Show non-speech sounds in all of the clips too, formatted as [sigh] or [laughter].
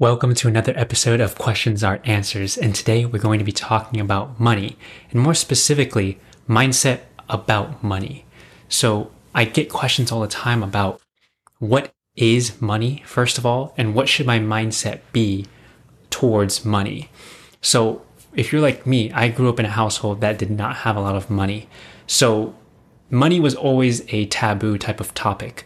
Welcome to another episode of Questions Are Answers, and today we're going to be talking about money, and more specifically, mindset about money. So, I get questions all the time about what is money, first of all, and what should my mindset be towards money. So, if you're like me, I grew up in a household that did not have a lot of money. So, money was always a taboo type of topic.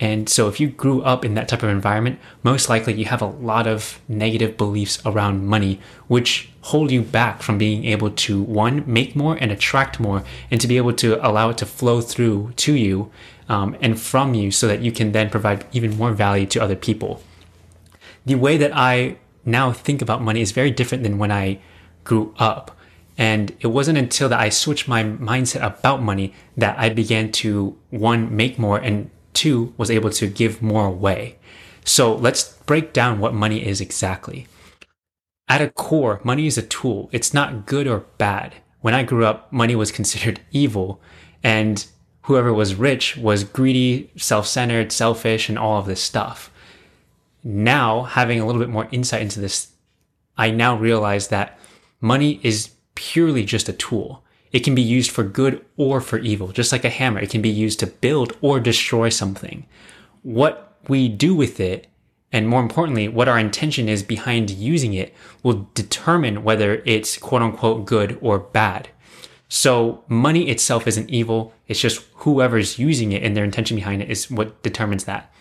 And so if you grew up in that type of environment, most likely you have a lot of negative beliefs around money, which hold you back from being able to one, make more and attract more, and to be able to allow it to flow through to you um, and from you so that you can then provide even more value to other people. The way that I now think about money is very different than when I grew up. And it wasn't until that I switched my mindset about money that I began to one, make more and was able to give more away. So let's break down what money is exactly. At a core, money is a tool. It's not good or bad. When I grew up, money was considered [laughs] evil, and whoever was rich was greedy, self centered, selfish, and all of this stuff. Now, having a little bit more insight into this, I now realize that money is purely just a tool. It can be used for good or for evil, just like a hammer. It can be used to build or destroy something. What we do with it, and more importantly, what our intention is behind using it, will determine whether it's quote unquote good or bad. So money itself isn't evil. It's just whoever's using it and their intention behind it is what determines that.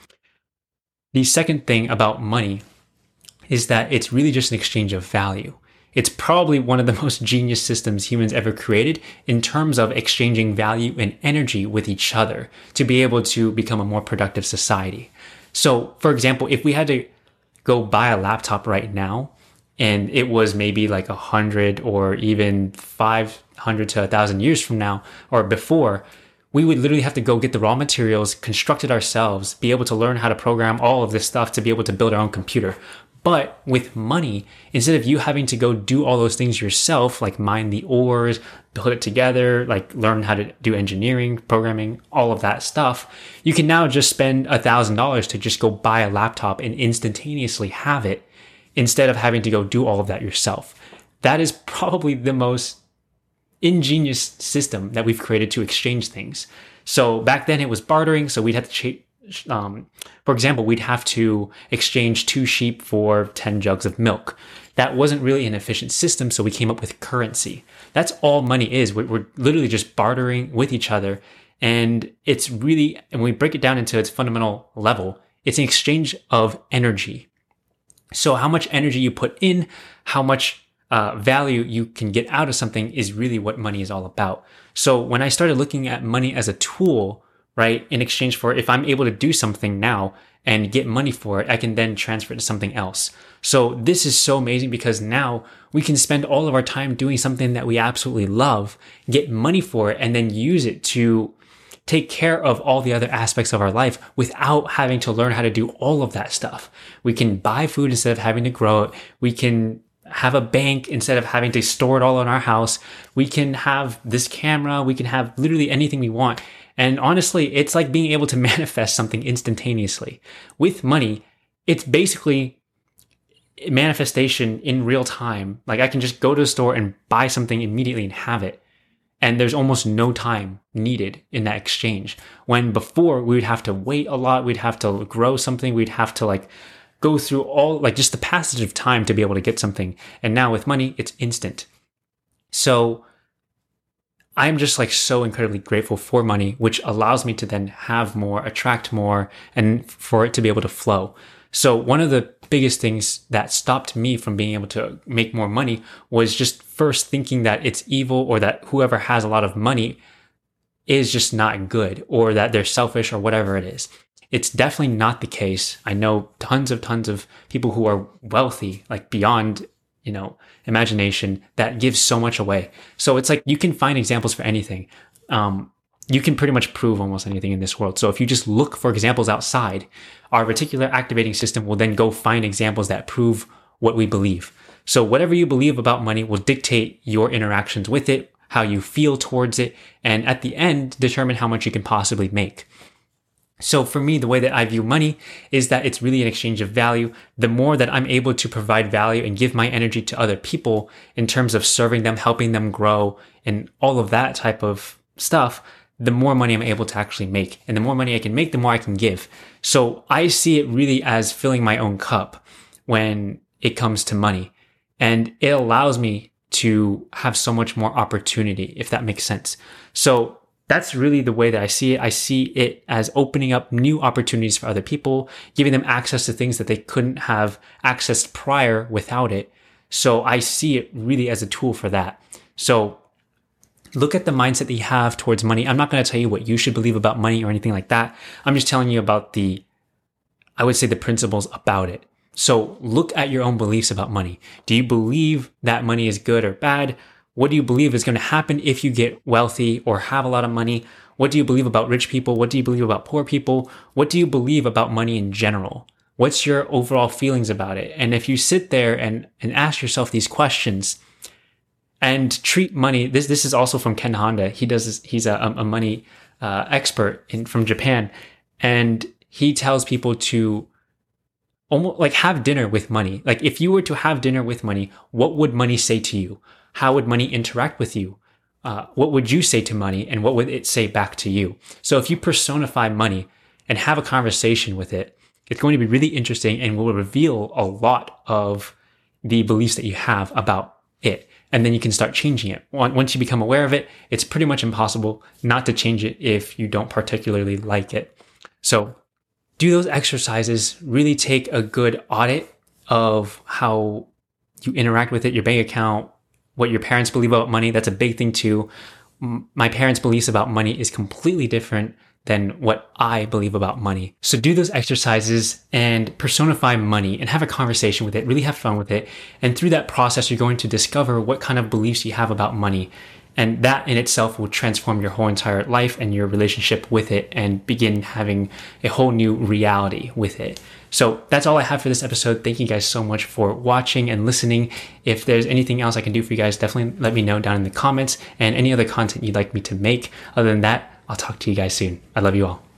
The second thing about money is that it's really just an exchange of value. It's probably one of the [laughs] most genius systems humans ever created in terms of exchanging value and energy with each other to be able to become a more productive society. So, for example, if we had to go buy a laptop right now and it was maybe like a hundred or even 500 to a thousand years from now or before, we would literally have to go get the raw materials, construct it ourselves, be able to learn how to program all of this stuff to be able to build our own computer. But with money, instead of you having to go do all those things yourself, like mine the ores, put it together, like learn how to do engineering, programming, all of that stuff, you can now just spend a thousand dollars to just go buy a laptop and instantaneously have it instead of having to go do all of that yourself. That is probably the most ingenious system that we've created to exchange things. So back then it was bartering, so we'd have to um, for example, we'd have to exchange two sheep for 10 jugs of milk. That wasn't really an efficient system, so we came up with currency. That's all money is. We're, we're literally just bartering with each other. And it's really, and we break it down into its fundamental level, it's an exchange of energy. So how much energy you put in, how much uh, value you can get out of something is really what money is all about. So when I started looking at money as a tool, right? In exchange for if I'm able to do something now and get money for it, I can then transfer it to something else. So this is so amazing because now we can spend all of our time doing something that we absolutely love, get money for it, and then use it to take care of all the other aspects of our life without having to learn how to do all of that stuff. We can buy food instead of having to grow it. We can have a bank instead of having to store it all in our house. We can have this camera. We can have literally anything we want. And honestly, it's like being able to [laughs] manifest something instantaneously. With money, it's basically manifestation in real time. Like I can just go to the store and buy something immediately and have it. And there's almost no time needed in that exchange. When before we would have to wait a lot, we'd have to grow something, we'd have to like go through all like just the passage of time to be able to get something. And now with money, it's instant. So I'm just like so incredibly grateful for money, which allows me to then have more, attract more, and for it to be able to flow. So one of the biggest things that stopped me from being able to make more money was just first thinking that it's evil or that whoever has a lot of money is just not good or that they're selfish or whatever it is. It's definitely not the case. I know tons of tons of people who are wealthy, like beyond you know, imagination that gives so much away. So it's like you can find examples for anything. Um, you can pretty much prove almost anything in this world. So if you just look for examples outside, our reticular activating system will then go find examples that prove what we believe. So whatever you believe about money will dictate your interactions with it, how you feel towards it, and at the end, determine how much you can possibly make. So for me, the way that I view money is that it's really an exchange of value. The more that I'm able to provide value and give my energy to other people in terms of serving them, helping them grow and all of that type of stuff, the more money I'm able to actually make. And the more money I can make, the more I can give. So I see it really as filling my own cup when it comes to money. And it allows me to have so much more opportunity, if that makes sense. So that's really the way that I see it. I see it as opening up new opportunities for other people, giving them access to things that they couldn't have accessed prior without it. So I see it really as a tool for that. So look at the mindset that you have towards money. I'm not going to tell you what you should believe about money or anything like that. I'm just telling you about the, I would say the principles about it. So look at your own beliefs about money. Do you believe that money is good or bad? What do you believe is going to happen if you get wealthy or have a lot of money? What do you believe about rich people? What do you believe about poor people? What do you believe about money in general? What's your overall feelings about it? And if you sit there and, and ask yourself these questions and treat money, this, this is also from Ken Honda. He does this, he's a, a money uh, expert in, from Japan. And he tells people to almost like have dinner with money. Like if you were to have dinner with money, what would money say to you? How would money interact with you? Uh, what would you say to money and what would it say back to you? So if you personify money and have a conversation with it, it's going to be really interesting and will reveal a lot of the beliefs that you have about it. And then you can start changing it. Once you become aware of it, it's pretty much impossible not to change it if you don't particularly like it. So do those exercises, really take a good audit of how you interact with it, your bank account, what your parents believe about money. That's a big thing too. My parents' beliefs about money is completely different than what I believe about money. So do those exercises and personify money and have a conversation with it, really have fun with it. And through that process, you're going to discover what kind of beliefs you have about money. And that in itself will transform your whole entire life and your relationship with it and begin having a whole new reality with it. So that's all I have for this episode. Thank you guys so much for watching and listening. If there's anything else I can do for you guys, definitely let me know down in the comments and any other content you'd like me to make. Other than that, I'll talk to you guys soon. I love you all.